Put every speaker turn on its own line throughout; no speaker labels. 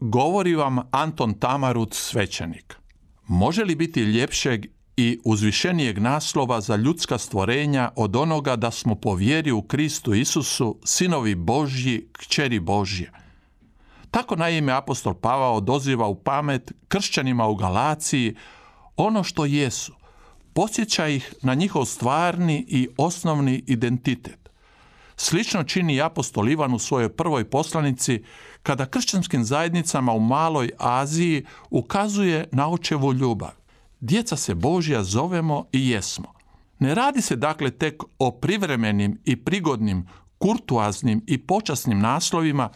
Govori vam Anton Tamarut svećenik. Može li biti ljepšeg i uzvišenijeg naslova za ljudska stvorenja od onoga da smo po vjeri u Kristu Isusu sinovi Božji, kćeri Božje? Tako naime apostol Pavao doziva u pamet kršćanima u Galaciji ono što jesu. Posjeća ih na njihov stvarni i osnovni identitet. Slično čini i apostol Ivan u svojoj prvoj poslanici kada kršćanskim zajednicama u Maloj Aziji ukazuje na očevu ljubav. Djeca se Božja zovemo i jesmo. Ne radi se dakle tek o privremenim i prigodnim, kurtuaznim i počasnim naslovima,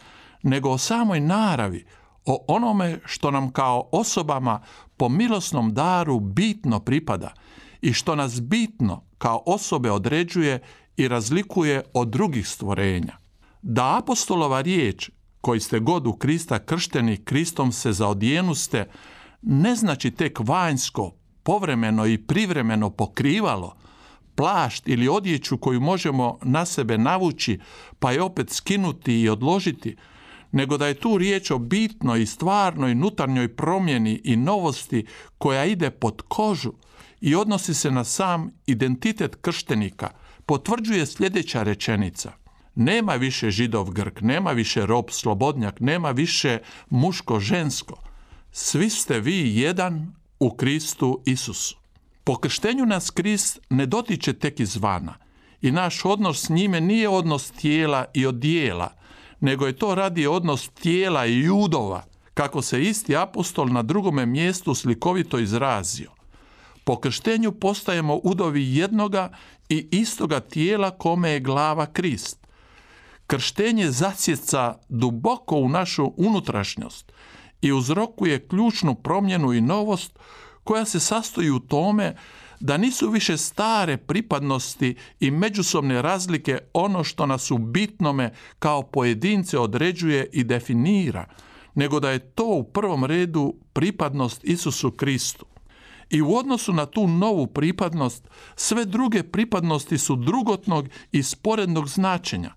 nego o samoj naravi, o onome što nam kao osobama po milosnom daru bitno pripada i što nas bitno kao osobe određuje i razlikuje od drugih stvorenja. Da apostolova riječ, koji ste god u Krista kršteni, Kristom se zaodijenuste, ne znači tek vanjsko, povremeno i privremeno pokrivalo, plašt ili odjeću koju možemo na sebe navući, pa je opet skinuti i odložiti, nego da je tu riječ o bitnoj i stvarnoj nutarnjoj promjeni i novosti koja ide pod kožu i odnosi se na sam identitet krštenika – potvrđuje sljedeća rečenica. Nema više židov grk, nema više rob slobodnjak, nema više muško žensko. Svi ste vi jedan u Kristu Isusu. Po krštenju nas Krist ne dotiče tek izvana i naš odnos s njime nije odnos tijela i odijela, nego je to radi odnos tijela i judova, kako se isti apostol na drugome mjestu slikovito izrazio. Po krštenju postajemo udovi jednoga i istoga tijela kome je glava Krist. Krštenje zasjeca duboko u našu unutrašnjost i uzrokuje ključnu promjenu i novost koja se sastoji u tome da nisu više stare pripadnosti i međusobne razlike ono što nas u bitnome kao pojedince određuje i definira, nego da je to u prvom redu pripadnost Isusu Kristu. I u odnosu na tu novu pripadnost, sve druge pripadnosti su drugotnog i sporednog značenja.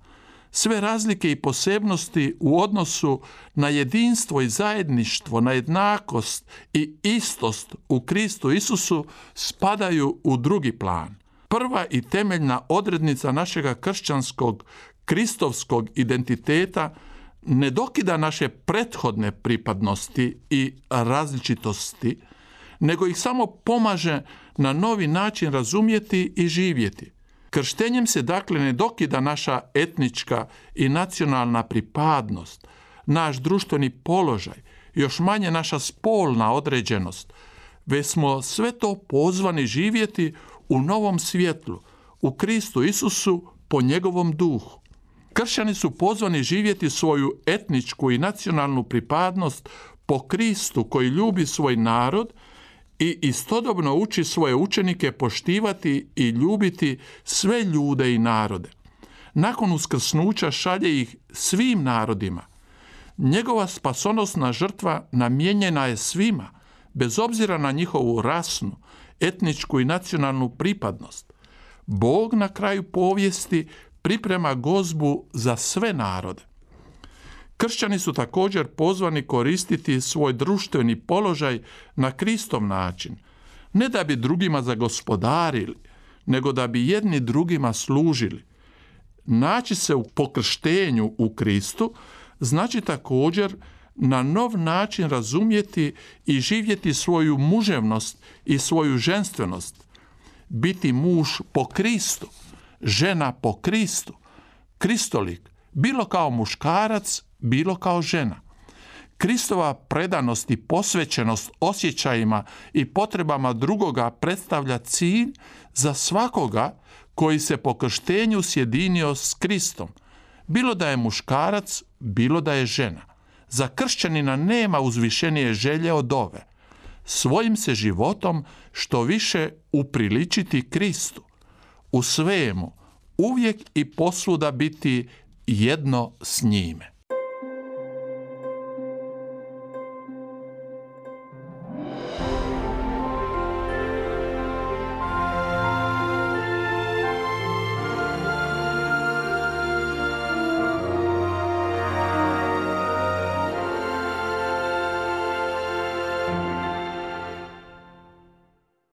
Sve razlike i posebnosti u odnosu na jedinstvo i zajedništvo, na jednakost i istost u Kristu Isusu spadaju u drugi plan. Prva i temeljna odrednica našega kršćanskog, kristovskog identiteta ne dokida naše prethodne pripadnosti i različitosti, nego ih samo pomaže na novi način razumjeti i živjeti. Krštenjem se dakle ne dokida naša etnička i nacionalna pripadnost, naš društveni položaj, još manje naša spolna određenost, već smo sve to pozvani živjeti u novom svjetlu, u Kristu Isusu po njegovom duhu. Kršćani su pozvani živjeti svoju etničku i nacionalnu pripadnost po Kristu koji ljubi svoj narod i istodobno uči svoje učenike poštivati i ljubiti sve ljude i narode. Nakon uskrsnuća šalje ih svim narodima. Njegova spasonosna žrtva namijenjena je svima, bez obzira na njihovu rasnu, etničku i nacionalnu pripadnost. Bog na kraju povijesti priprema gozbu za sve narode. Kršćani su također pozvani koristiti svoj društveni položaj na Kristov način, ne da bi drugima zagospodarili, nego da bi jedni drugima služili. Naći se u pokrštenju u Kristu znači također na nov način razumjeti i živjeti svoju muževnost i svoju ženstvenost. Biti muž po Kristu, žena po Kristu, kristolik, bilo kao muškarac, bilo kao žena. Kristova predanost i posvećenost osjećajima i potrebama drugoga predstavlja cilj za svakoga koji se po krštenju sjedinio s Kristom, bilo da je muškarac, bilo da je žena. Za kršćanina nema uzvišenije želje od ove. Svojim se životom što više upriličiti Kristu. U svemu, uvijek i posvuda biti jedno s njime.